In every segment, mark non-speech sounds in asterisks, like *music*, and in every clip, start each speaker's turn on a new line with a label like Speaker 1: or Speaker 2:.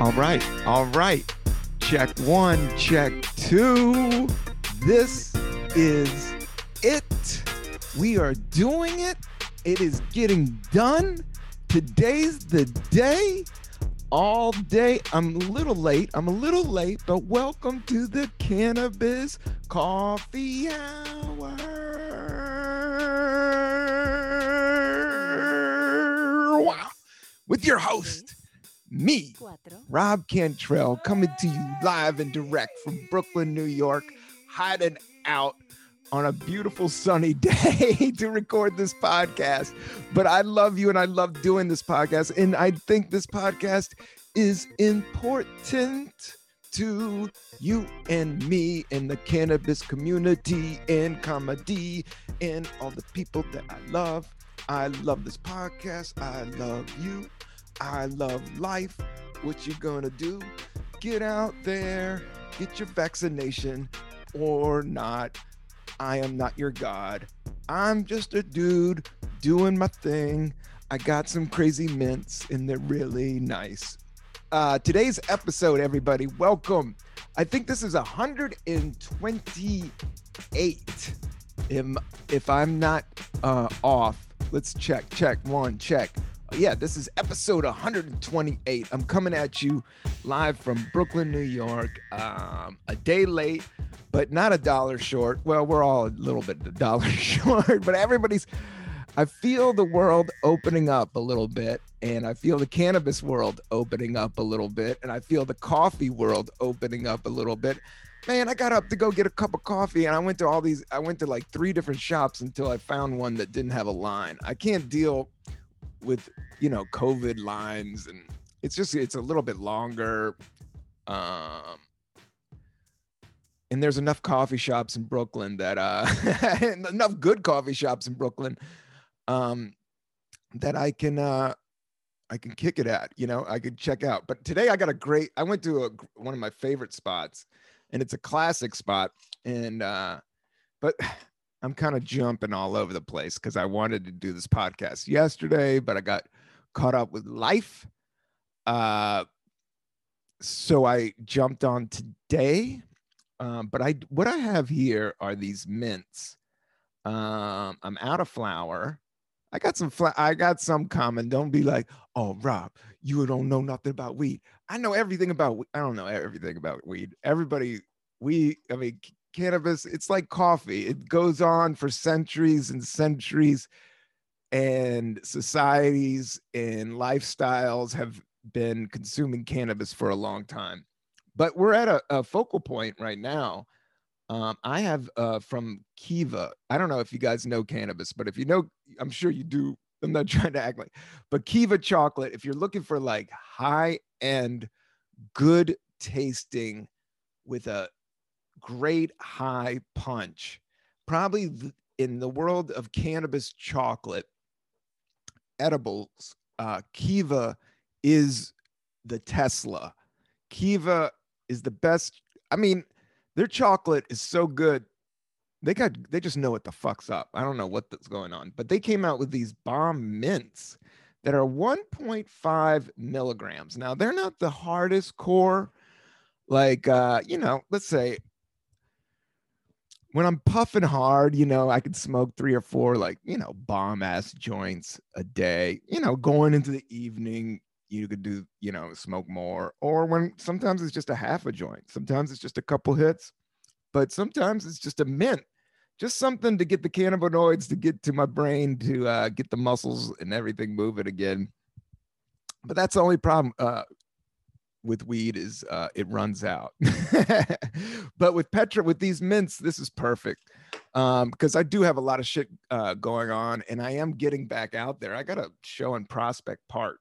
Speaker 1: All right, all right. Check one, check two. This is it. We are doing it. It is getting done. Today's the day. All day. I'm a little late. I'm a little late, but welcome to the Cannabis Coffee Hour. With your host, me, Rob Cantrell, coming to you live and direct from Brooklyn, New York, hiding out on a beautiful sunny *laughs* day to record this podcast. But I love you and I love doing this podcast. And I think this podcast is important to you and me and the cannabis community and comedy and all the people that I love. I love this podcast. I love you. I love life. What you gonna do? Get out there, get your vaccination or not. I am not your God. I'm just a dude doing my thing. I got some crazy mints and they're really nice. Uh, today's episode, everybody, welcome. I think this is 128. If, I'm not uh, off, let's check, check, one, check. Yeah, this is episode 128. I'm coming at you live from Brooklyn, New York. Um, a day late, but not a dollar short. Well, we're all a little bit a *laughs* dollar short, but everybody's. I feel the world opening up a little bit, and I feel the cannabis world opening up a little bit, and I feel the coffee world opening up a little bit. Man, I got up to go get a cup of coffee, and I went to all these. I went to like three different shops until I found one that didn't have a line. I can't deal with you know COVID lines, and it's just it's a little bit longer. Um, and there's enough coffee shops in Brooklyn that uh *laughs* enough good coffee shops in Brooklyn um that I can uh I can kick it at, you know, I could check out. But today I got a great I went to a one of my favorite spots and it's a classic spot and uh but I'm kind of jumping all over the place cuz I wanted to do this podcast yesterday, but I got caught up with life. Uh so I jumped on today um, but I what I have here are these mints. Um, I'm out of flour. I got some fla- I got some common. Don't be like, oh Rob, you don't know nothing about weed. I know everything about. I don't know everything about weed. Everybody, we. I mean, cannabis. It's like coffee. It goes on for centuries and centuries, and societies and lifestyles have been consuming cannabis for a long time but we're at a, a focal point right now. Um, I have uh, from Kiva. I don't know if you guys know cannabis, but if you know, I'm sure you do. I'm not *laughs* trying to act like, but Kiva chocolate. If you're looking for like high end, good tasting, with a great high punch, probably in the world of cannabis chocolate edibles, uh, Kiva is the Tesla. Kiva is the best. I mean, their chocolate is so good. They got they just know what the fuck's up. I don't know what's going on, but they came out with these bomb mints that are 1.5 milligrams. Now they're not the hardest core, like uh, you know, let's say when I'm puffing hard, you know, I could smoke three or four like, you know, bomb ass joints a day, you know, going into the evening, you could do, you know, smoke more. Or when sometimes it's just a half a joint, sometimes it's just a couple hits, but sometimes it's just a mint, just something to get the cannabinoids to get to my brain to uh, get the muscles and everything moving again. But that's the only problem uh, with weed is uh, it runs out. *laughs* but with Petra, with these mints, this is perfect because um, I do have a lot of shit uh, going on, and I am getting back out there. I got a show in Prospect Park.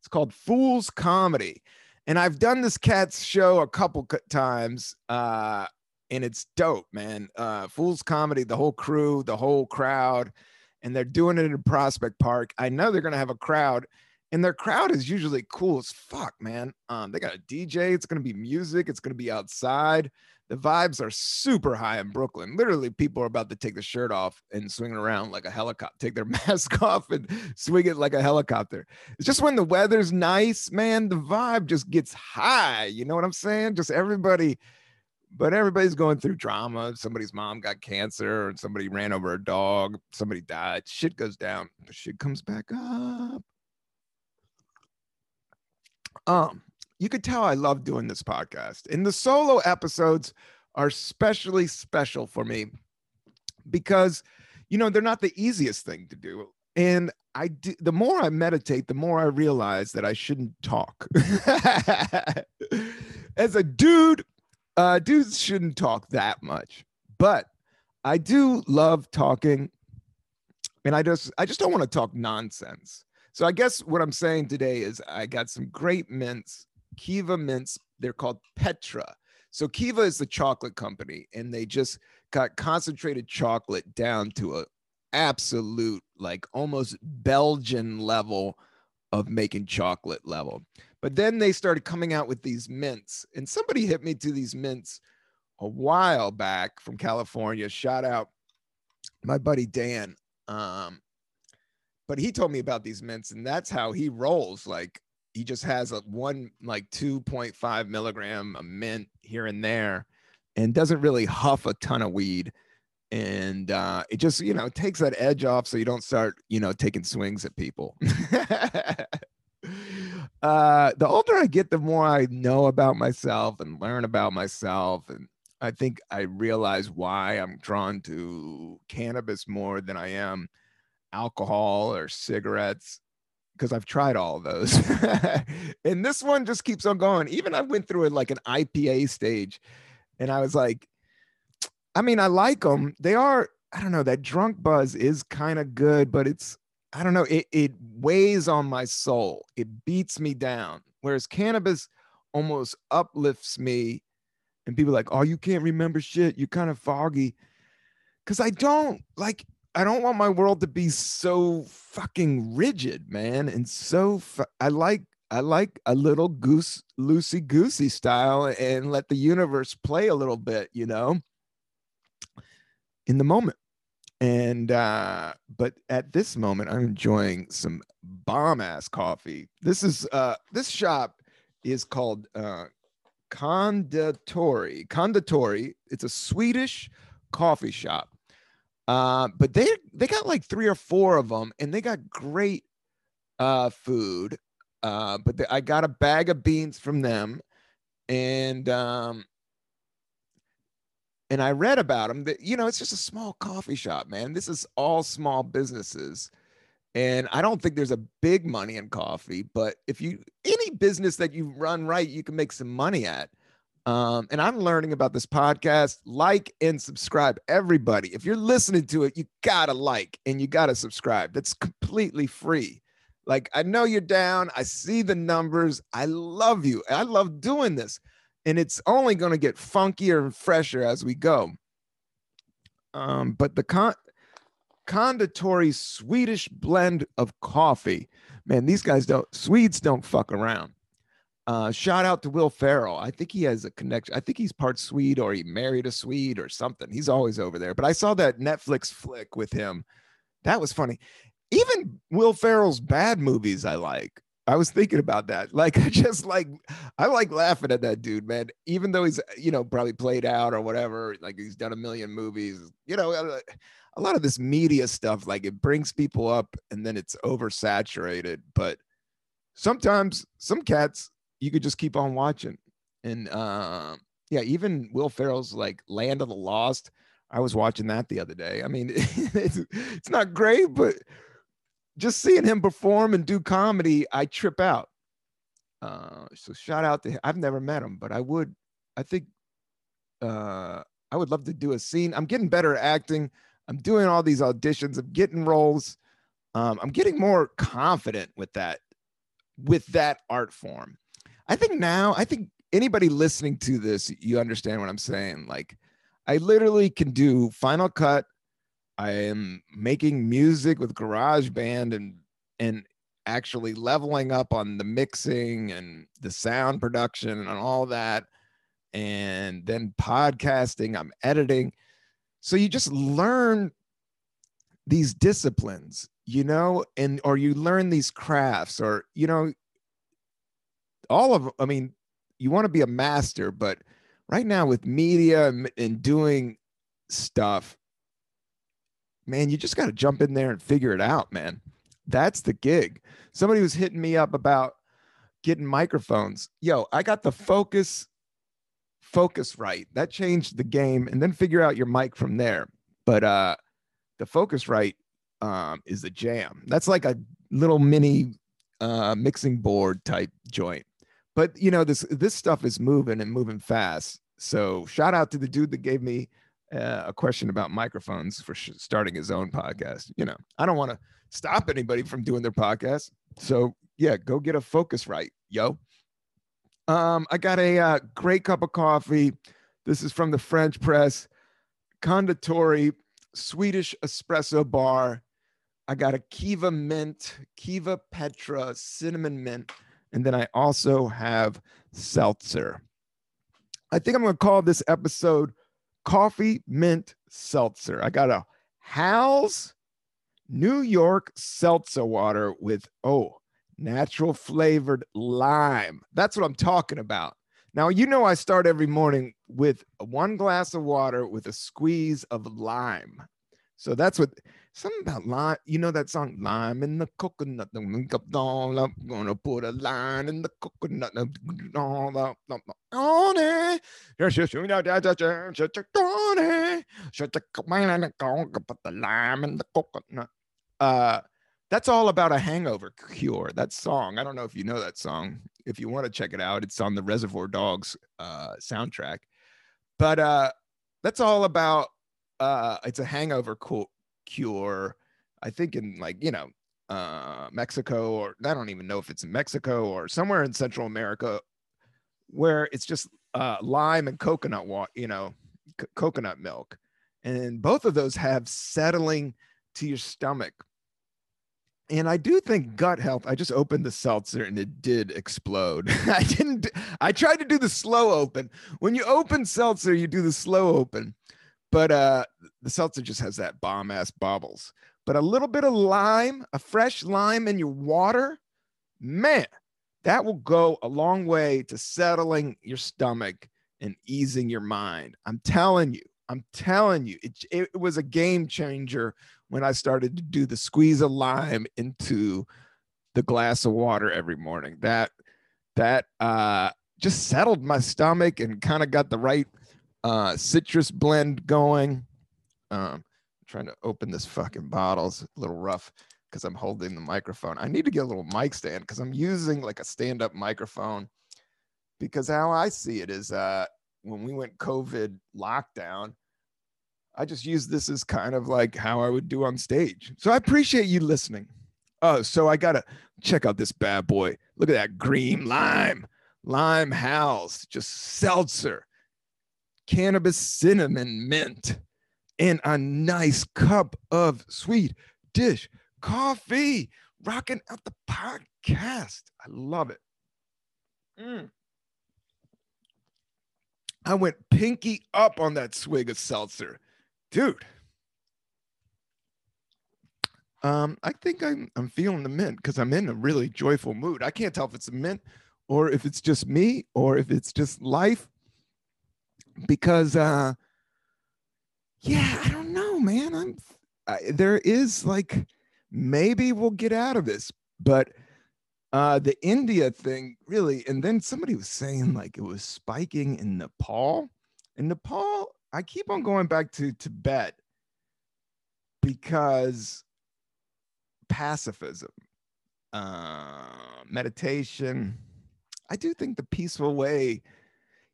Speaker 1: It's called Fool's Comedy, and I've done this cat's show a couple times, uh, and it's dope, man. Uh, Fool's Comedy, the whole crew, the whole crowd, and they're doing it in Prospect Park. I know they're gonna have a crowd and their crowd is usually cool as fuck, man. Um, they got a DJ. It's gonna be music. It's gonna be outside. the vibes are super high in Brooklyn. Literally, people are about to take the shirt off and swing it around like a helicopter, take their *laughs* mask off and swing it like a helicopter. It's just when the weather's nice, man, the vibe just gets high. You know what I'm saying? Just everybody, but everybody's going through drama. Somebody's mom got cancer, and somebody ran over a dog, somebody died. Shit goes down, shit comes back up. Um, you could tell I love doing this podcast. And the solo episodes are especially special for me because, you know, they're not the easiest thing to do. And I do, the more I meditate, the more I realize that I shouldn't talk. *laughs* As a dude, uh, dudes shouldn't talk that much, but I do love talking, and I just I just don't want to talk nonsense. So I guess what I'm saying today is I got some great mints Kiva mints. They're called Petra. So Kiva is the chocolate company, and they just got concentrated chocolate down to a absolute, like almost Belgian level of making chocolate level. But then they started coming out with these mints, and somebody hit me to these mints a while back from California. Shout out my buddy Dan. Um, but he told me about these mints, and that's how he rolls. Like he just has a one like 2.5 milligram a mint here and there and doesn't really huff a ton of weed and uh, it just you know takes that edge off so you don't start you know taking swings at people *laughs* uh, the older i get the more i know about myself and learn about myself and i think i realize why i'm drawn to cannabis more than i am alcohol or cigarettes because I've tried all those. *laughs* and this one just keeps on going. Even I went through it like an IPA stage and I was like, I mean, I like them. They are, I don't know, that drunk buzz is kind of good, but it's, I don't know, it, it weighs on my soul. It beats me down. Whereas cannabis almost uplifts me. And people like, oh, you can't remember shit. You're kind of foggy. Cause I don't like I don't want my world to be so fucking rigid, man, and so fu- I like I like a little goose loosey goosey style and let the universe play a little bit, you know, in the moment. And uh, but at this moment, I'm enjoying some bomb ass coffee. This is uh this shop is called uh Konditori. Konditori. It's a Swedish coffee shop uh, but they they got like three or four of them, and they got great uh, food. Uh, but they, I got a bag of beans from them, and um, and I read about them. That you know, it's just a small coffee shop, man. This is all small businesses, and I don't think there's a big money in coffee. But if you any business that you run right, you can make some money at. Um, and I'm learning about this podcast. Like and subscribe, everybody. If you're listening to it, you gotta like and you gotta subscribe. That's completely free. Like, I know you're down. I see the numbers. I love you. I love doing this. And it's only going to get funkier and fresher as we go. Um, but the con- Konditori Swedish blend of coffee, man, these guys don't, Swedes don't fuck around. Uh, shout out to Will Ferrell. I think he has a connection. I think he's part Swede or he married a Swede or something. He's always over there. But I saw that Netflix flick with him. That was funny. Even Will Ferrell's bad movies, I like. I was thinking about that. *laughs* Like, I just like, I like laughing at that dude, man. Even though he's, you know, probably played out or whatever, like he's done a million movies, you know, uh, a lot of this media stuff, like it brings people up and then it's oversaturated. But sometimes some cats you could just keep on watching. And uh, yeah, even Will Ferrell's like Land of the Lost. I was watching that the other day. I mean, *laughs* it's, it's not great, but just seeing him perform and do comedy, I trip out. Uh, so shout out to him. I've never met him, but I would. I think uh, I would love to do a scene. I'm getting better at acting. I'm doing all these auditions. I'm getting roles. Um, I'm getting more confident with that, with that art form. I think now, I think anybody listening to this, you understand what I'm saying. Like, I literally can do Final Cut. I am making music with GarageBand and and actually leveling up on the mixing and the sound production and all that. and then podcasting, I'm editing. So you just learn these disciplines, you know, and or you learn these crafts, or you know, all of I mean, you want to be a master, but right now with media and, doing stuff, man, you just got to jump in there and figure it out, man. That's the gig. Somebody was hitting me up about getting microphones. Yo, I got the focus Focusrite. That changed the game and then figure out your mic from there. But uh the Focusrite um is the jam. That's like a little mini uh mixing board type joint. But you know this this stuff is moving and moving fast. So shout out to the dude that gave me uh, a question about microphones for sh- starting his own podcast. You know, I don't want to stop anybody from doing their podcast. So yeah, go get a Focusrite yo. Um, I got a uh, great cup of coffee. This is from the French press, Konditori Swedish espresso bar. I got a Kiva mint, Kiva Petra cinnamon mint, and then I also have seltzer. I think I'm going to call this episode Coffee Mint Seltzer. I got a Hal's New York seltzer water with, oh, natural flavored lime. That's what I'm talking about. Now, you know, I start every morning with one glass of water with a squeeze of lime. So that's what something about lime. You know that song, Lime in the Coconut. I'm gonna put a line in the coconut. On it. Put the lime in the coconut. Uh, that's all about a hangover cure. That song. I don't know if you know that song. If you want to check it out, it's on the Reservoir Dogs uh, soundtrack. But uh, that's all about. Uh, it's a hangover cu- cure. I think in like you know uh, Mexico, or I don't even know if it's in Mexico or somewhere in Central America, where it's just uh, lime and coconut water. You know, c- coconut milk, and both of those have settling to your stomach and I do think gut health. I just opened the seltzer and it did explode. *laughs* I didn't. I tried to do the slow open. When you open seltzer, you do the slow open, but uh, the seltzer just has that bomb ass bubbles. But a little bit of lime, a fresh lime in your water, man, that will go a long way to settling your stomach and easing your mind. I'm telling you. I'm telling you, it, it was a game changer when I started to do the squeeze of lime into the glass of water every morning. That that uh, just settled my stomach and kind of got the right uh, citrus blend going. Um, trying to open this fucking bottle. It's a little rough because I'm holding the microphone. I need to get a little mic stand because I'm using like a stand-up microphone. Because how I see it is uh, when we went COVID lockdown, I just use this as kind of like how I would do on stage. So I appreciate you listening. Oh, so I gotta check out this bad boy. Look at that green lime, lime house, just seltzer, cannabis cinnamon mint, and a nice cup of sweet dish coffee. Rocking out the podcast. I love it. Mm. I went pinky up on that swig of seltzer dude. Um, I think I'm I'm feeling the mint because I'm in a really joyful mood. I can't tell if it's a mint or if it's just me or if it's just life. Because uh yeah, I don't know, man. I'm I, there is like maybe we'll get out of this, but uh the India thing really, and then somebody was saying like it was spiking in Nepal. In Nepal, I keep on going back to Tibet because pacifism, uh, meditation. I do think the peaceful way.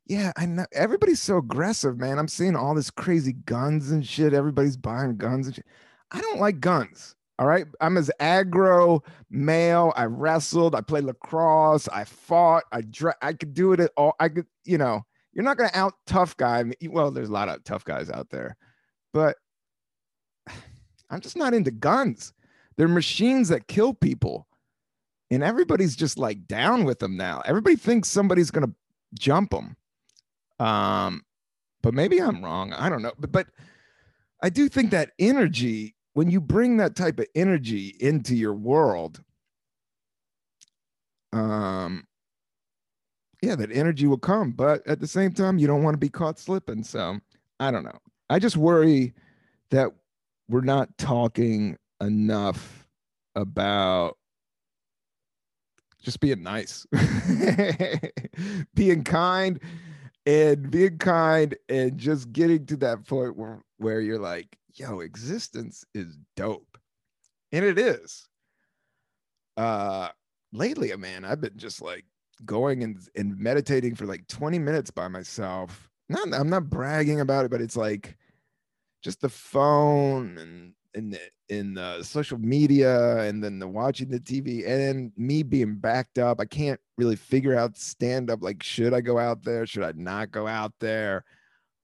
Speaker 1: Yeah, I know everybody's so aggressive, man. I'm seeing all this crazy guns and shit. Everybody's buying guns and shit. I don't like guns. All right. I'm as aggro male. I wrestled. I played lacrosse. I fought. I I could do it at all. I could, you know, you're not going to out tough guy. Well, there's a lot of tough guys out there, but *sighs* I'm just not into guns. They're machines that kill people. And everybody's just like down with them now. Everybody thinks somebody's going to jump them. Um, but maybe I'm wrong. I don't know. But but I do think that energy, when you bring that type of energy into your world, um, yeah, that energy will come. But at the same time, you don't want to be caught slipping. So I don't know. I just worry that we're not talking enough about just being nice, *laughs* being kind, and being kind, and just getting to that point where, where you're like, yo, existence is dope. And it is. Uh lately, a man, I've been just like going and, and meditating for like 20 minutes by myself. Not I'm not bragging about it, but it's like just the phone and in the, in the social media and then the watching the TV and then me being backed up. I can't really figure out stand up. Like, should I go out there? Should I not go out there?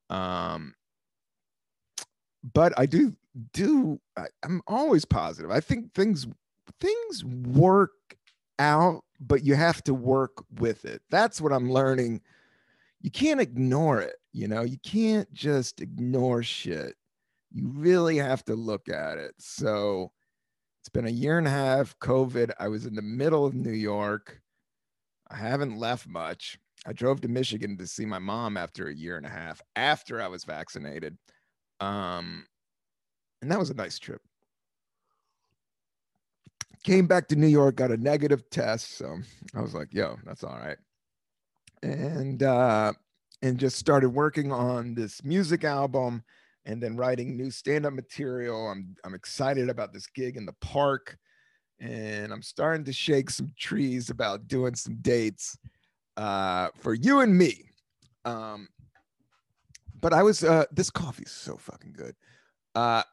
Speaker 1: Um, but I do do. I, I'm always positive. I think things things work out, but you have to work with it. That's what I'm learning. You can't ignore it. You know, you can't just ignore shit you really have to look at it. So it's been a year and a half, COVID. I was in the middle of New York. I haven't left much. I drove to Michigan to see my mom after a year and a half after I was vaccinated. Um, and that was a nice trip. Came back to New York, got a negative test. So I was like, yo, that's all right. And uh, and just started working on this music album and then writing new stand-up material. I'm I'm excited about this gig in the park, and I'm starting to shake some trees about doing some dates uh, for you and me. Um, but I was uh, this coffee's so fucking good. Uh,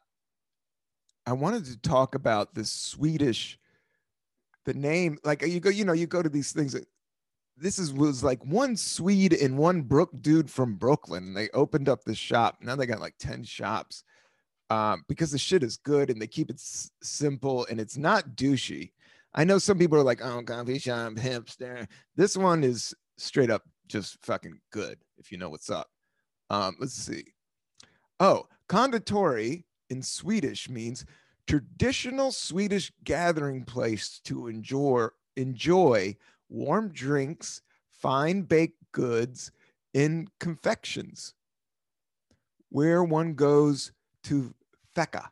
Speaker 1: I wanted to talk about this Swedish, the name like you go, you know, you go to these things this is was like one Swede and one Brook dude from Brooklyn. And they opened up the shop. Now they got like 10 shops um, because the shit is good and they keep it s- simple and it's not douchey. I know some people are like, oh, coffee shop, hipster. This one is straight up just fucking good if you know what's up. Um, let's see. Oh, konditori in Swedish means traditional Swedish gathering place to enjoy enjoy warm drinks, fine baked goods, in confections, where one goes to fika,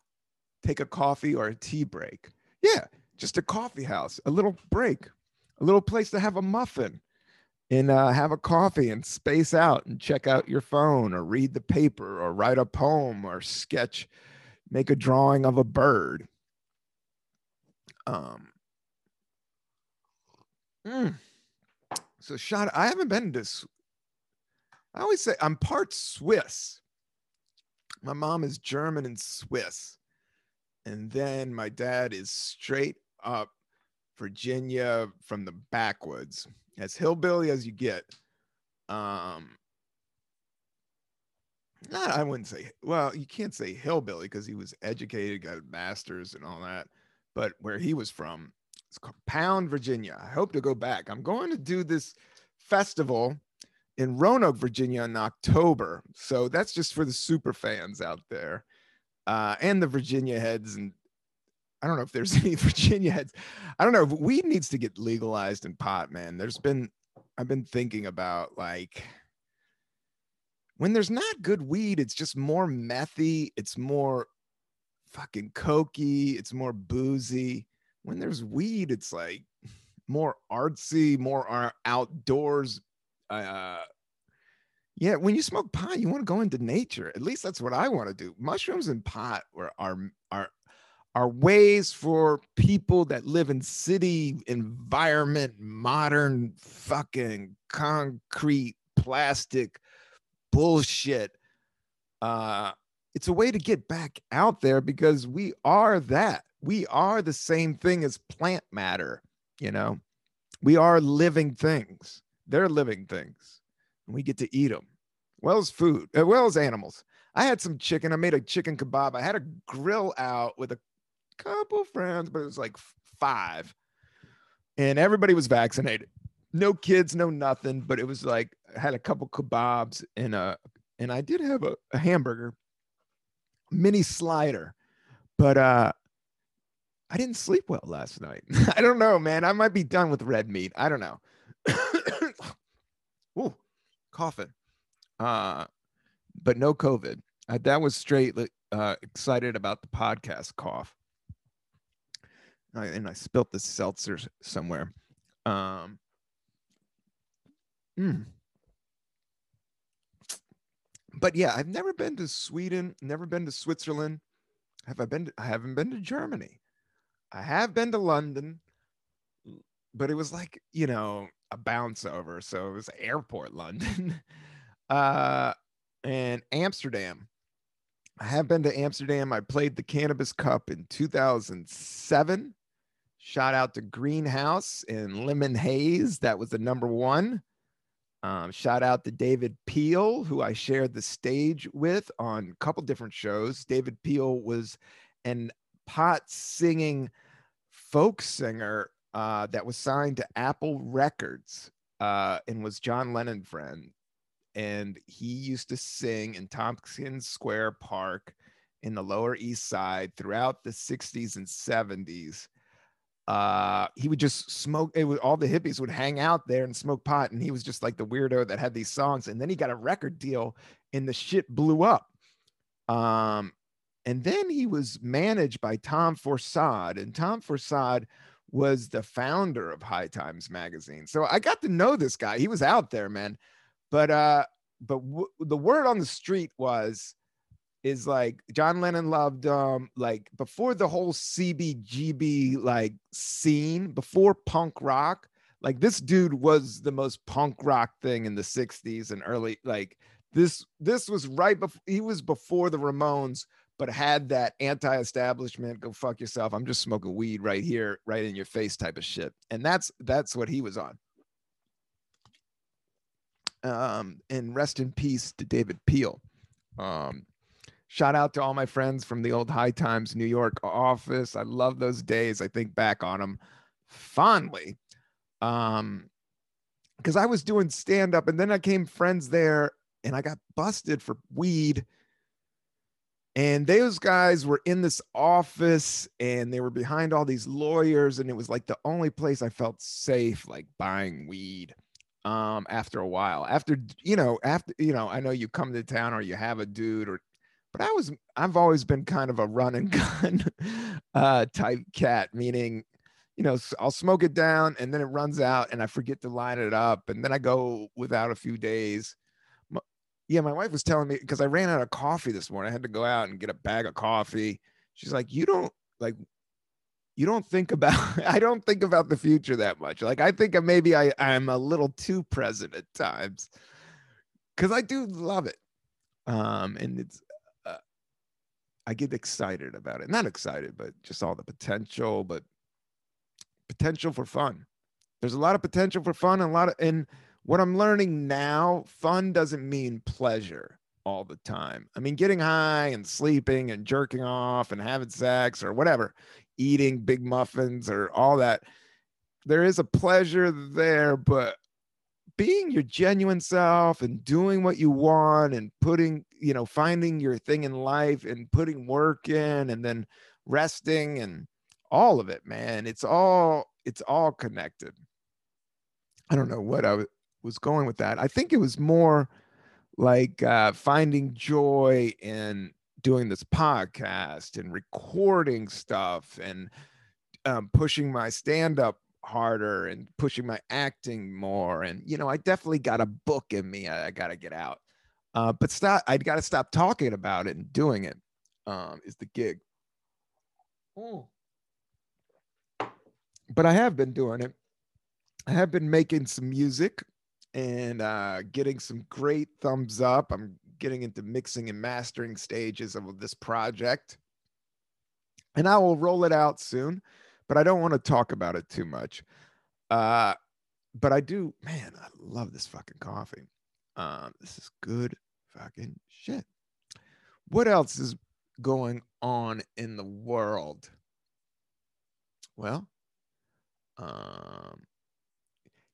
Speaker 1: take a coffee or a tea break. Yeah, just a coffee house, a little break, a little place to have a muffin and uh, have a coffee and space out and check out your phone or read the paper or write a poem or sketch, make a drawing of a bird. Um, Mm. So shot. I haven't been to. I always say I'm part Swiss. My mom is German and Swiss, and then my dad is straight up Virginia from the backwoods, as hillbilly as you get. Um, not I wouldn't say. Well, you can't say hillbilly because he was educated, got a master's and all that. But where he was from, it's called Pound, Virginia. I hope to go back. I'm going to do this festival in Roanoke, Virginia in October. So that's just for the super fans out there uh, and the Virginia heads. And I don't know if there's *laughs* any Virginia heads. I don't know. If weed needs to get legalized in pot, man. There's been, I've been thinking about like, when there's not good weed, it's just more methy. It's more fucking cokey. It's more boozy when there's weed, it's like *laughs* more artsy, more outdoors. Uh, yeah, when you smoke pot, you want to go into nature. At least that's what I want to do. Mushrooms and pot are are are are ways for people that live in city environment, modern fucking concrete plastic bullshit. Uh, it's a way to get back out there because we are that we are the same thing as plant matter, you know. We are living things. They're living things. And we get to eat them. Well as food, uh, well as animals. I had some chicken. I made a chicken kebab. I had a grill out with a couple friends, but it was like five. And everybody was vaccinated. no kids, no nothing. But it was like I had a couple kebabs and a and I did have a, a hamburger, mini slider, but uh I didn't sleep well last night. *laughs* I don't know, man. I might be done with red meat. I don't know. *coughs* Ooh, coughing. Uh, but no COVID. Uh, that was straight uh, excited about the podcast cough. I, and I spilt the seltzer somewhere. Um, mm. But yeah, I've never been to Sweden, never been to Switzerland. Have I been? To, I haven't been to Germany. I have been to London, but it was like, you know, a bounce over. So it was airport London. *laughs* uh, and Amsterdam. I have been to Amsterdam. I played the Cannabis Cup in 2007. Shout out to Greenhouse and Lemon Haze. That was the number one. Um, shout out to David Peel, who I shared the stage with on a couple different shows. David Peel was an pot singing folk singer uh, that was signed to Apple Records uh, and was John Lennon friend. And he used to sing in Tompkins Square Park in the Lower East Side throughout the 60s and 70s. Uh, he would just smoke. It was all the hippies would hang out there and smoke pot, and he was just like the weirdo that had these songs. And then he got a record deal, and the shit blew up. Um, and then he was managed by Tom Forcade, and Tom Forcade was the founder of High Times magazine. So I got to know this guy. He was out there, man. But uh, but w- the word on the street was is like John Lennon loved um like before the whole CBGB like scene, before punk rock, like this dude was the most punk rock thing in the 60s and early like this this was right before he was before the Ramones but had that anti-establishment go fuck yourself i'm just smoking weed right here right in your face type of shit and that's that's what he was on. Um and rest in peace to david peel. Um shout out to all my friends from the old high times new york office. I love those days. I think back on them fondly. Um because i was doing stand up and then i came friends there and i got busted for weed and those guys were in this office and they were behind all these lawyers and it was like the only place i felt safe like buying weed um after a while. After you know after you know i know you come to town or you have a dude or but i was i've always been kind of a run and *laughs* gun uh type cat meaning you know i'll smoke it down and then it runs out and i forget to line it up and then i go without a few days yeah, my wife was telling me because I ran out of coffee this morning. I had to go out and get a bag of coffee. She's like, you don't like, you don't think *laughs* about, I don't think about the future that much. Like, I think maybe I, I'm a little too present at times because I do love it. Um, and it's, uh, I get excited about it. Not excited, but just all the potential, but potential for fun. There's a lot of potential for fun, and a lot of, and, what I'm learning now, fun doesn't mean pleasure all the time. I mean, getting high and sleeping and jerking off and having sex or whatever, eating big muffins or all that. There is a pleasure there, but being your genuine self and doing what you want and putting, you know, finding your thing in life and putting work in and then resting and all of it, man. It's all it's all connected. I don't know what I was going with that. I think it was more like uh, finding joy in doing this podcast and recording stuff and um, pushing my stand up harder and pushing my acting more. And, you know, I definitely got a book in me. I, I got to get out. Uh, but stop, I got to stop talking about it and doing it um, is the gig. Oh. But I have been doing it. I have been making some music and uh, getting some great thumbs up. I'm getting into mixing and mastering stages of this project. And I will roll it out soon, but I don't want to talk about it too much. Uh, but I do, man, I love this fucking coffee. Um, this is good fucking shit. What else is going on in the world? Well, um,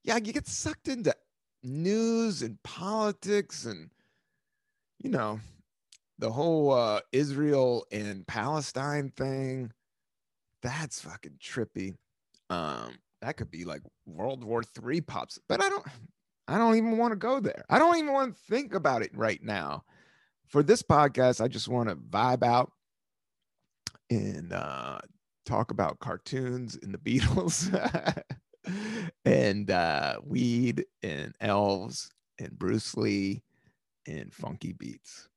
Speaker 1: yeah, you get sucked into news and politics and you know the whole uh, Israel and Palestine thing. That's fucking trippy. Um, that could be like World War Three pops, but I don't. I don't even want to go there. I don't even want to think about it right now. For this podcast, I just want to vibe out and uh, talk about cartoons and the Beatles *laughs* *laughs* and uh, weed and elves and Bruce Lee and funky beats.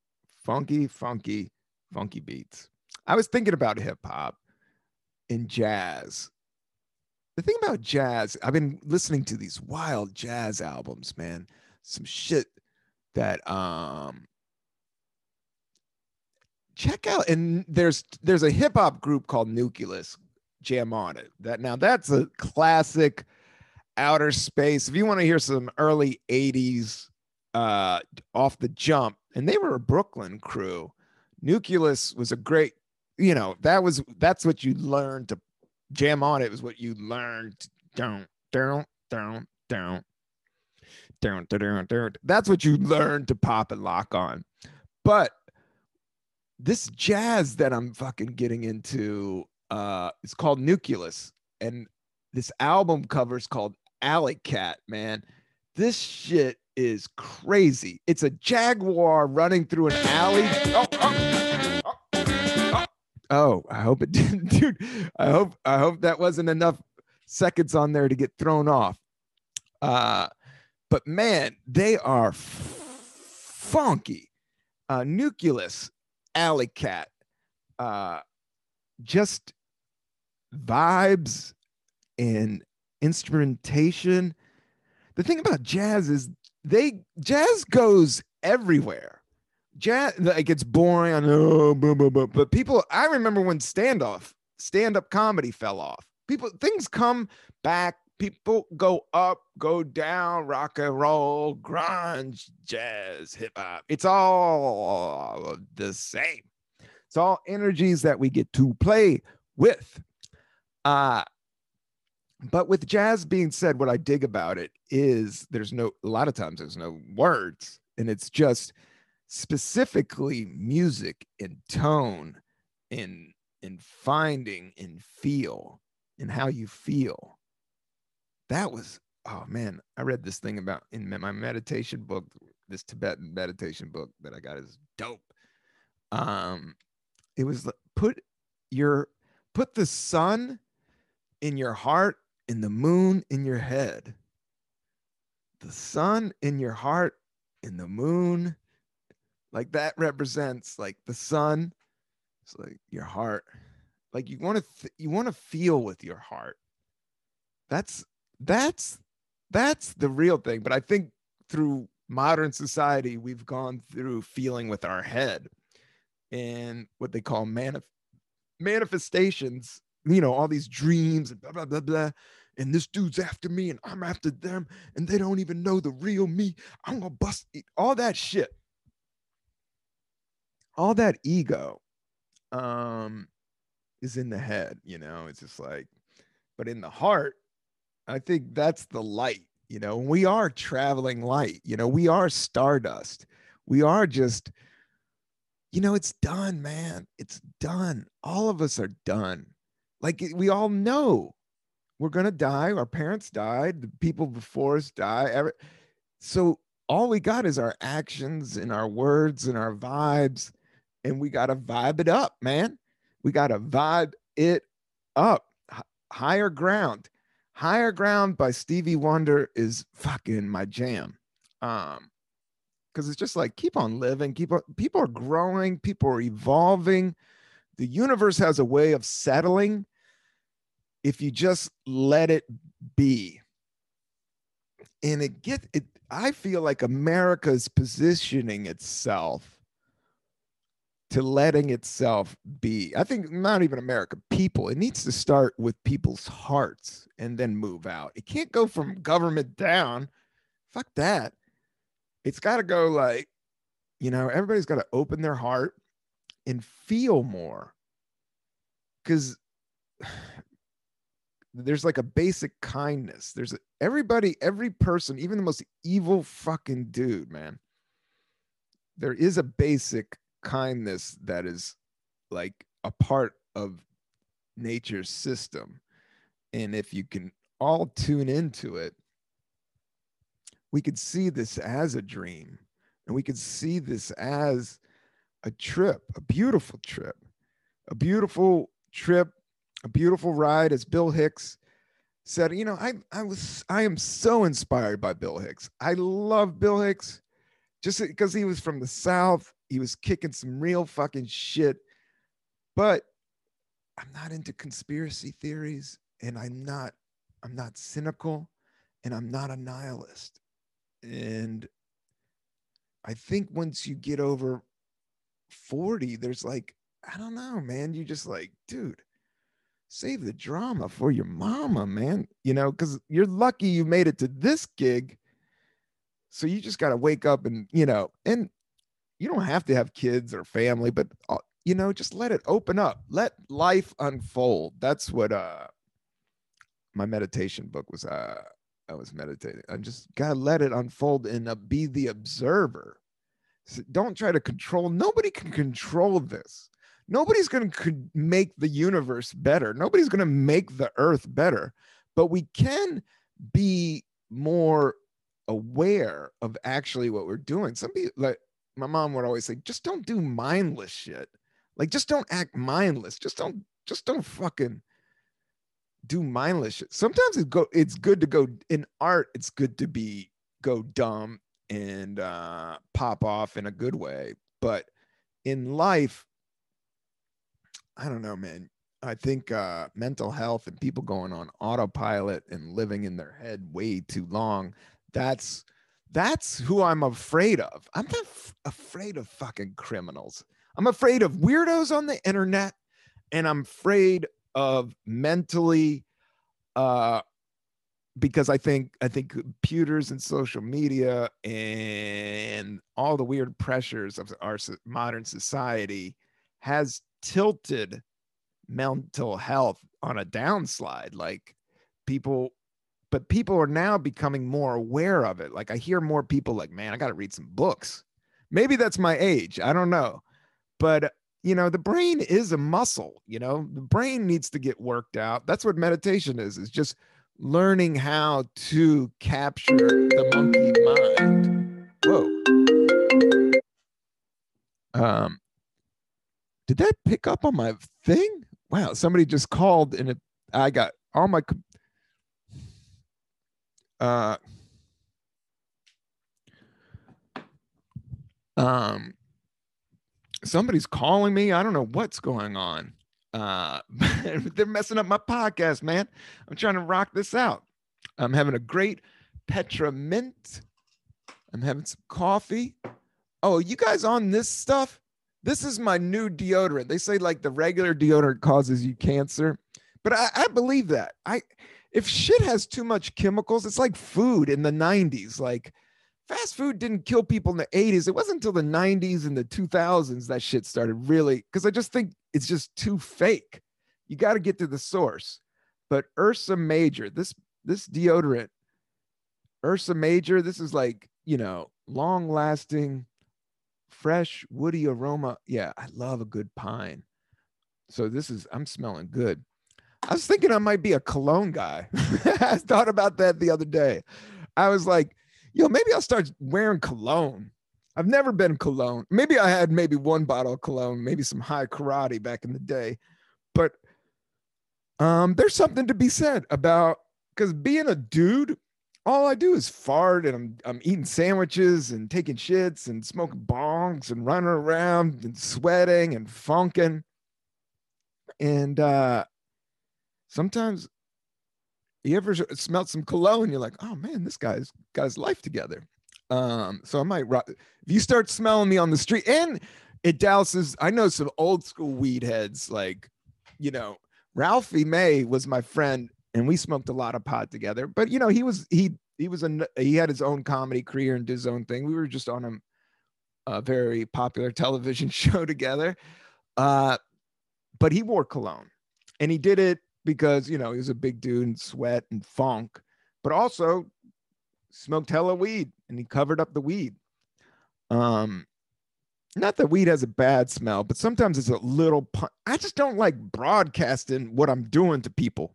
Speaker 1: Funky, funky, funky beats. I was thinking about hip hop and jazz the thing about jazz, I've been listening to these wild jazz albums, man. Some shit that um check out and there's there's a hip hop group called Newcleus jam on it. That now that's a classic outer space. If you want to hear some early 80s uh off the jump, and they were a Brooklyn crew. Newcleus was a great, you know, that was that's what you learned to jam on it was what you learned. Down, down, down, down, down, down. That's what you learned to pop and lock on. But this jazz that I'm fucking getting into, uh, it's called Nucleus, and this album cover is called Alley Cat. Man, this shit is crazy. It's a jaguar running through an alley. Oh, oh. Oh, I hope it *laughs* didn't, dude. I hope I hope that wasn't enough seconds on there to get thrown off. Uh, but man, they are f- funky. Uh, Nucleus, Alley Cat, uh, just vibes and instrumentation. The thing about jazz is they jazz goes everywhere jazz like it's boring. I know, blah, blah, blah. but people. I remember when standoff, stand-up comedy fell off. People, things come back. People go up, go down, rock and roll, grunge, jazz, hip hop. It's all the same. It's all energies that we get to play with. Uh, but with jazz being said, what I dig about it is there's no, a lot of times there's no words and it's just specifically music and tone and and finding and feel and how you feel. That was oh man i read this thing about in my meditation book this tibetan meditation book that i got is dope. Um it was put your put the sun in your heart in the moon in your head the sun in your heart in the moon like that represents like the sun. It's like your heart. Like you want to th- you want to feel with your heart. That's that's that's the real thing. But I think through modern society, we've gone through feeling with our head and what they call manif- manifestations, you know, all these dreams and blah, blah, blah, blah. And this dude's after me and I'm after them and they don't even know the real me. I'm going to bust all that shit all that ego um is in the head you know it's just like but in the heart i think that's the light you know we are traveling light you know we are stardust we are just you know it's done man it's done all of us are done like we all know we're gonna die our parents died the people before us die every, so all we got is our actions and our words and our vibes and we got to vibe it up, man. We got to vibe it up. H- higher ground. Higher ground by Stevie Wonder is fucking my jam. Um, because it's just like keep on living, keep on people are growing, people are evolving. The universe has a way of settling if you just let it be. And it get it, I feel like America is positioning itself to letting itself be. I think not even America, people. It needs to start with people's hearts and then move out. It can't go from government down. Fuck that. It's got to go like, you know, everybody's got to open their heart and feel more. Because there's like a basic kindness. There's everybody, every person, even the most evil fucking dude, man. There is a basic kindness that is like a part of nature's system. And if you can all tune into it, we could see this as a dream and we could see this as a trip, a beautiful trip, a beautiful trip, a beautiful ride, as Bill Hicks said. You know, I I was I am so inspired by Bill Hicks. I love Bill Hicks just because he was from the South. He was kicking some real fucking shit. But I'm not into conspiracy theories and I'm not I'm not cynical and I'm not a nihilist. And I think once you get over 40, there's like, I don't know, man. You just like, dude, save the drama for your mama, man. You know, because you're lucky you made it to this gig. So you just got to wake up and, you know, and you don't have to have kids or family, but, uh, you know, just let it open up. Let life unfold. That's what uh my meditation book was. Uh, I was meditating. I just gotta let it unfold and uh, be the observer. So don't try to control. Nobody can control this. Nobody's going to make the universe better. Nobody's going to make the earth better. But we can be more aware of actually what we're doing. Some people, like my mom would always say, just don't do mindless shit. Like, just don't act mindless. Just don't, just don't fucking do mindless shit. Sometimes it's go it's good to go in art, it's good to be go dumb and uh pop off in a good way. But in life, I don't know, man. I think uh mental health and people going on autopilot and living in their head way too long, that's that's who I'm afraid of. I'm not f- afraid of fucking criminals. I'm afraid of weirdos on the internet and I'm afraid of mentally uh because I think I think computers and social media and all the weird pressures of our modern society has tilted mental health on a downslide like people but people are now becoming more aware of it. Like i hear more people like man i got to read some books. Maybe that's my age i don't know. But you know the brain is a muscle you know? The brain needs to get worked out. That's what meditation is is just learning how to capture the monkey mind. Whoa. Um did that pick up on my thing wow somebody just called and it, i got all my uh um somebody's calling me. I don't know what's going on. Uh, *laughs* they're messing up my podcast, man. I'm trying to rock this out. I'm having a great Petra Mint. I'm having some coffee. Oh, you guys on this stuff? This is my new deodorant. They say like the regular deodorant causes you cancer, but I, I believe that. I if shit has too much chemicals, it's like food in the 90s. Like fast food didn't kill people in the 80s. It wasn't until the 90s and the 2000s that shit started really, because I just think it's just too fake. You got to get to the source. But Ursa Major, this this deodorant, Ursa Major, this is like, you know, long lasting, fresh, woody aroma. Yeah, I love a good pine. So this is, I'm smelling good. I was thinking I might be a cologne guy. *laughs* I thought about that the other day. I was like, yo, maybe I'll start wearing cologne. I've never been cologne. Maybe I had maybe one bottle of cologne, maybe some Hai Karate back in the day. But um, there's something to be said about because being a dude, all I do is fart and I'm I'm eating sandwiches and taking shits and smoking bongs and running around and sweating and funking. And uh sometimes you ever smelled some cologne? You're like, oh man, this guy's got his life together. Um, so I might. If you start smelling me on the street, and it douses, I know some old school weed heads. Like, you know, Ralphie May was my friend, and we smoked a lot of pot together. But you know, he was he he was a he had his own comedy career and did his own thing. We were just on a, a very popular *laughs* television show together. Uh, but he wore cologne, and he did it because you know he was a big dude and sweat and funk, but also smoked hella weed and he covered up the weed. Um, not that weed has a bad smell, but sometimes it's a little. Pu- I just don't like broadcasting what I'm doing to people.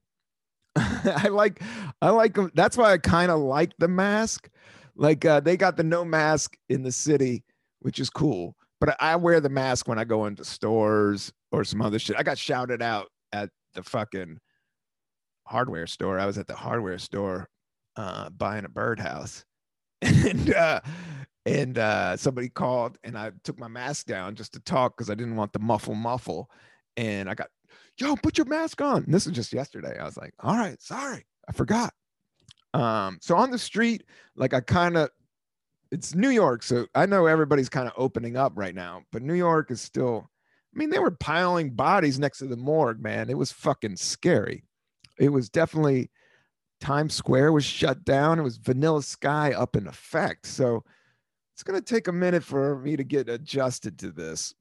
Speaker 1: *laughs* I like, I like. Them. That's why I kind of like the mask. Like uh, they got the no mask in the city, which is cool. But I wear the mask when I go into stores or some other shit. I got shouted out at the fucking hardware store. I was at the hardware store uh, buying a birdhouse, *laughs* and uh, and uh, somebody called, and I took my mask down just to talk because I didn't want the muffle muffle, and I got, yo, put your mask on. And this was just yesterday. I was like, all right, sorry, I forgot. Um, so on the street, like I kind of, it's New York, so I know everybody's kind of opening up right now, but New York is still. I mean, they were piling bodies next to the morgue, man. It was fucking scary. It was definitely Times Square was shut down. It was Vanilla Sky up in effect. So it's going to take a minute for me to get adjusted to this.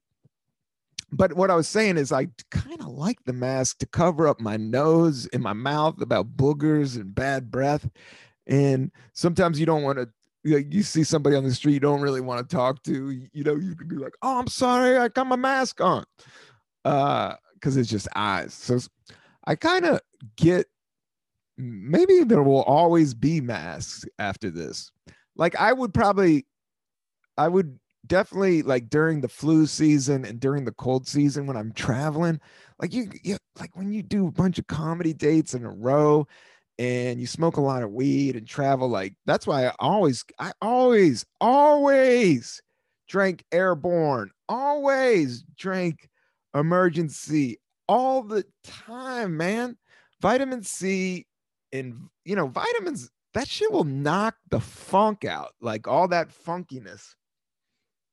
Speaker 1: But what I was saying is, I kind of like the mask to cover up my nose and my mouth about boogers and bad breath. And sometimes you don't want to, like, you see somebody on the street you don't really want to talk to. You know, you could be like, "Oh, I'm sorry, I got my mask on," uh, because it's just eyes. So I kind of get maybe there will always be masks after this. Like I would probably I would definitely like during the flu season and during the cold season when I'm traveling, like you, you like when you do a bunch of comedy dates in a row and you smoke a lot of weed and travel like that's why I always I always always drank airborne, always drank Emergen-C all the time, man. Vitamin C and you know, vitamins that shit will knock the funk out, like all that funkiness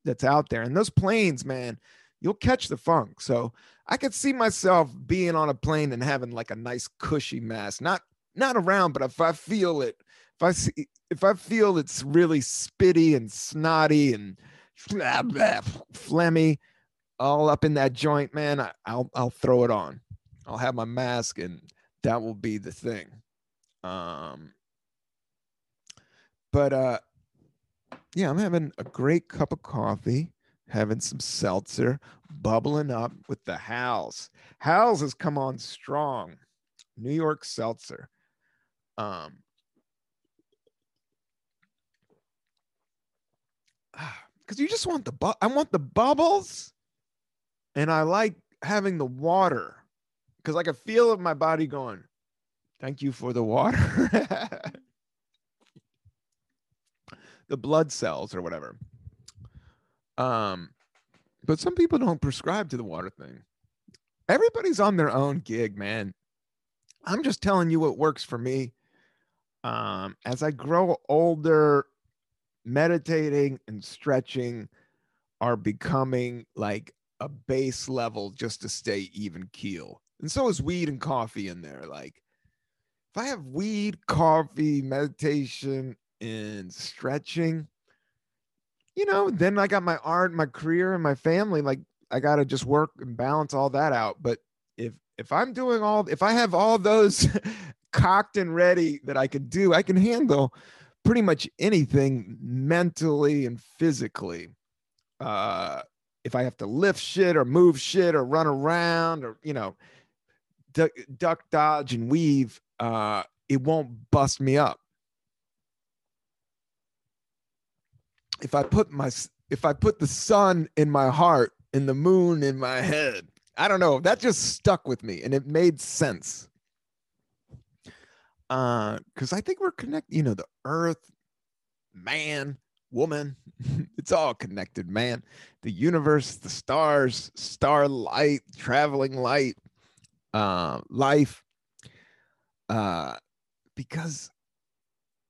Speaker 1: that's out there. And those planes, man, you'll catch the funk. So I could see myself being on a plane and having like a nice cushy mask, not not around, but if I feel it, if I see, if I feel it's really spitty and snotty and blah, *sniffs* blah, phlegmy, all up in that joint, man, I, I'll I'll throw it on. I'll have my mask, and that will be the thing. Um, but uh, yeah, I'm having a great cup of coffee, having some seltzer, bubbling up with the Hal's. Hal's has come on strong. New York seltzer. Um, *sighs* because you just want the bu- I want the bubbles, and I like having the water because I can feel my body going. Thank you for the water. *laughs* the blood cells or whatever. Um, but some people don't prescribe to the water thing. Everybody's on their own gig, man. I'm just telling you what works for me. Um, as I grow older, meditating and stretching are becoming like a base level just to stay even keel. And so is weed and coffee in there. Like, if I have weed, coffee, meditation, and stretching, you know, then I got my art, my career, and my family. Like I gotta just work and balance all that out. But if if I'm doing all if I have all those *laughs* cocked and ready that I could do, I can handle pretty much anything mentally and physically. Uh if I have to lift shit or move shit or run around or you know duck, duck dodge and weave, uh, it won't bust me up. If I put my if I put the sun in my heart and the moon in my head, I don't know. That just stuck with me and it made sense. Uh, because I think we're connected, you know, the earth, man, woman, *laughs* it's all connected, man. The universe, the stars, starlight, traveling light, uh, life. Uh, because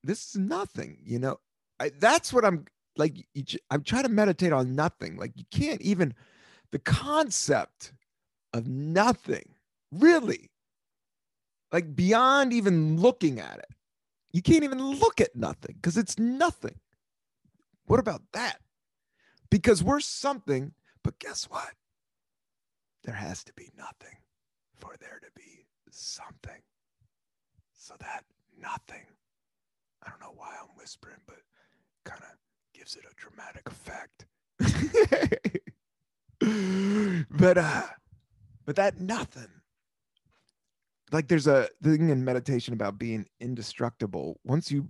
Speaker 1: this is nothing, you know. I, that's what I'm like you, I'm trying to meditate on nothing. Like you can't even the concept of nothing, really, like beyond even looking at it. You can't even look at nothing because it's nothing. What about that? Because we're something, but guess what? There has to be nothing for there to be something so that nothing, I don't know why I'm whispering, but kind of gives it a dramatic effect. *laughs* but uh but that nothing like there's a thing in meditation about being indestructible once you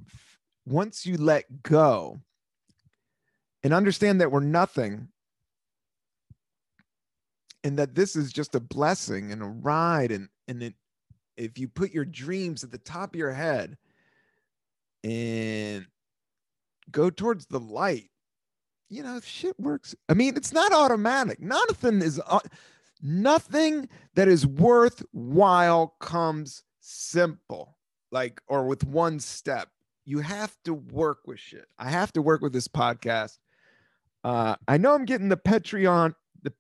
Speaker 1: once you let go and understand that we're nothing and that this is just a blessing and a ride and and it, if you put your dreams at the top of your head and go towards the light. You know if shit works i mean it's not automatic. Nothing is uh, nothing that is worthwhile comes simple like or with one step. You have to work with shit. I have to work with this podcast. Uh i know i'm getting the patreon the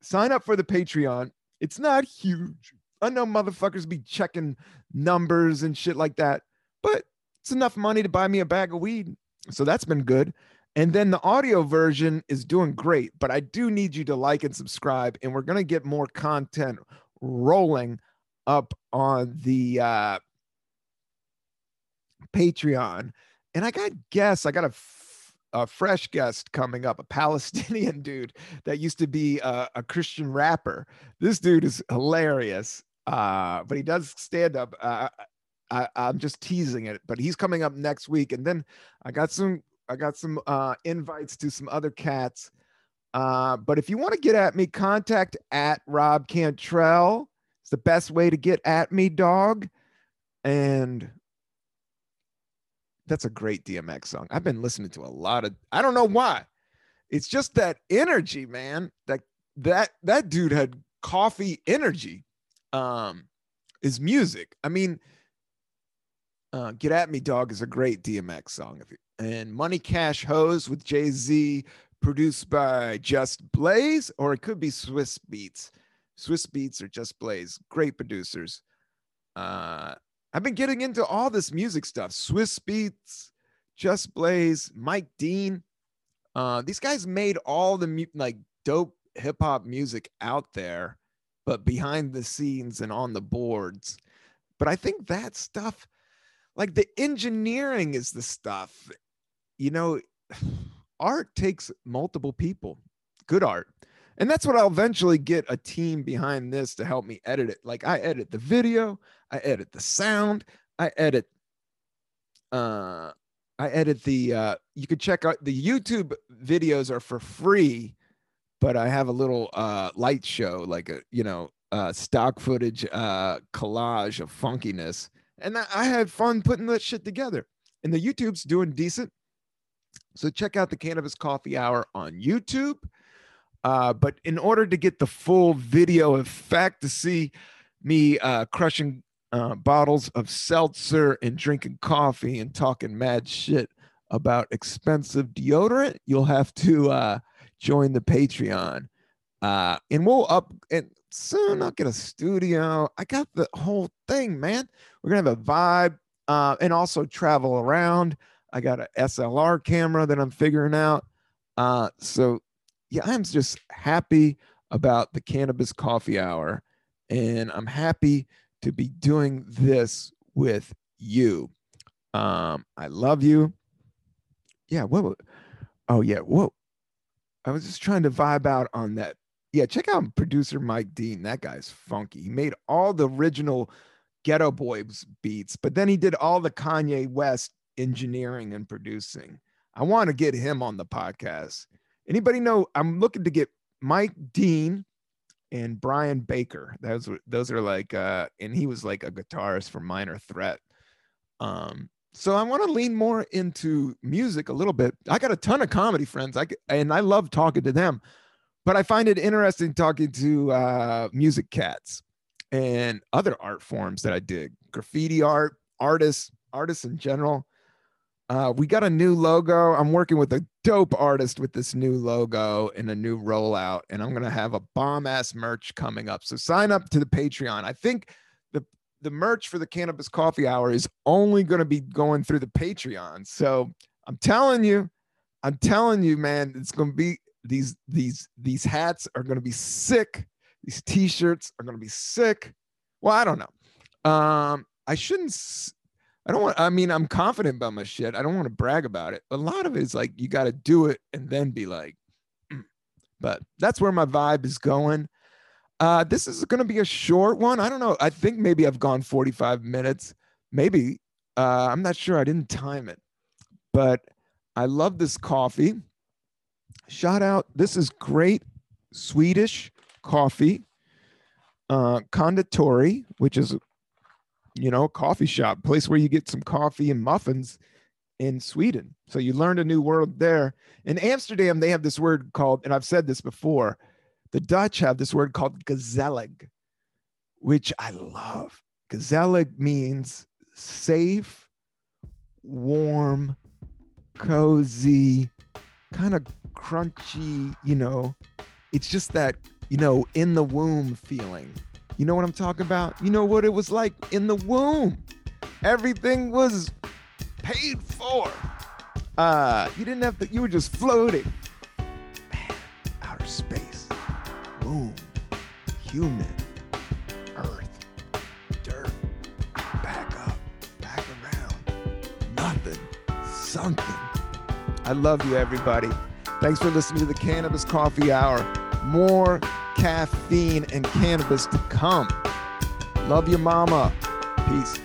Speaker 1: sign up for the patreon. It's not huge. I know motherfuckers be checking numbers and shit like that but it's enough money to buy me a bag of weed so that's been good and then the audio version is doing great, but I do need you to like and subscribe. And we're going to get more content rolling up on the uh, Patreon. And I got guests, I got a, f- a fresh guest coming up, a Palestinian *laughs* dude that used to be a, a Christian rapper. This dude is hilarious, uh, but he does stand up. Uh, I, I'm just teasing it, but he's coming up next week. And then I got some I got some uh, invites to some other cats. Uh, but if you want to get at me, contact at Rob Cantrell. It's the best way to get at me, dog. And that's a great DMX song. I've been listening to a lot of. I don't know why. It's just that energy, man. That that that dude had coffee energy. Um, is music. I mean, uh, "Get at Me, Dog" is a great DMX song. And Money Cash Hoes with Jay Z, produced by Just Blaze, or it could be Swizz Beatz. Swizz Beatz or Just Blaze, great producers. Uh, I've been getting into all this music stuff. Swizz Beatz, Just Blaze, Mike Dean. Uh, these guys made all the mu- like dope hip hop music out there, but behind the scenes and on the boards. But I think that stuff, like the engineering, is the stuff you know, art takes multiple people, good art. And that's what I'll eventually get a team behind this to help me edit it. Like I edit the video, I edit the sound, I edit uh I edit the uh you could check out the YouTube videos are for free, but I have a little uh light show like a you know uh stock footage uh collage of funkiness. And I had fun putting that shit together. And the YouTube's doing decent. So check out the Cannabis Coffee Hour on YouTube. Uh, but in order to get the full video effect, to see me uh, crushing uh, bottles of seltzer and drinking coffee and talking mad shit about expensive deodorant, you'll have to uh, join the Patreon. Uh, and we'll up and soon I'll get a studio. I got the whole thing, man. We're gonna have a vibe uh, and also travel around. I got a SLR camera that I'm figuring out. Uh, so yeah, I'm just happy about the cannabis coffee hour, and I'm happy to be doing this with you. Um, I love you. Yeah. What? Oh yeah. Whoa. I was just trying to vibe out on that. Yeah, check out producer Mike Dean. That guy's funky. He made all the original Geto Boys beats, but then he did all the Kanye West engineering and producing. I want to get him on the podcast. Anybody know? I'm looking to get Mike Dean and Brian Baker. Those those are like uh and he was like a guitarist for Minor Threat. Um so I want to lean more into music a little bit. I got a ton of comedy friends. I and I love talking to them. But I find it interesting talking to uh music cats and other art forms that I dig. Graffiti art, artists, artists in general. Uh, we got a new logo. I'm working with a dope artist with this new logo and a new rollout, and I'm gonna have a bomb ass merch coming up. So sign up to the Patreon. I think the the merch for the Cannabis Coffee Hour is only gonna be going through the Patreon. So I'm telling you, I'm telling you, man, it's gonna be these these these hats are gonna be sick. These t-shirts are gonna be sick. Well, I don't know. Um, I shouldn't. I don't want. I mean, I'm confident about my shit. I don't want to brag about it. A lot of it is like you got to do it and then be like. "Mm." But that's where my vibe is going. Uh, this is going to be a short one. I don't know. I think maybe I've gone 45 minutes. Maybe. Uh, I'm not sure. I didn't time it, but I love this coffee. Shout out. This is great Swedish coffee. Uh, Konditori, which is, you know, a coffee shop, place where you get some coffee and muffins in Sweden. So you learned a new word there. In Amsterdam, they have this word called, and I've said this before, the Dutch have this word called gezellig, which I love. Gezellig means safe, warm, cozy, kind of crunchy, you know. It's just that, you know, in the womb feeling. You know what I'm talking about? You know what it was like in the womb. Everything was paid for. Uh, you didn't have to, you were just floating. Man, outer space, womb, human, earth, dirt, back up, back around, nothing, something. I love you, everybody. Thanks for listening to the Cannabis Coffee Hour. More caffeine and cannabis to come. Love your mama. Peace.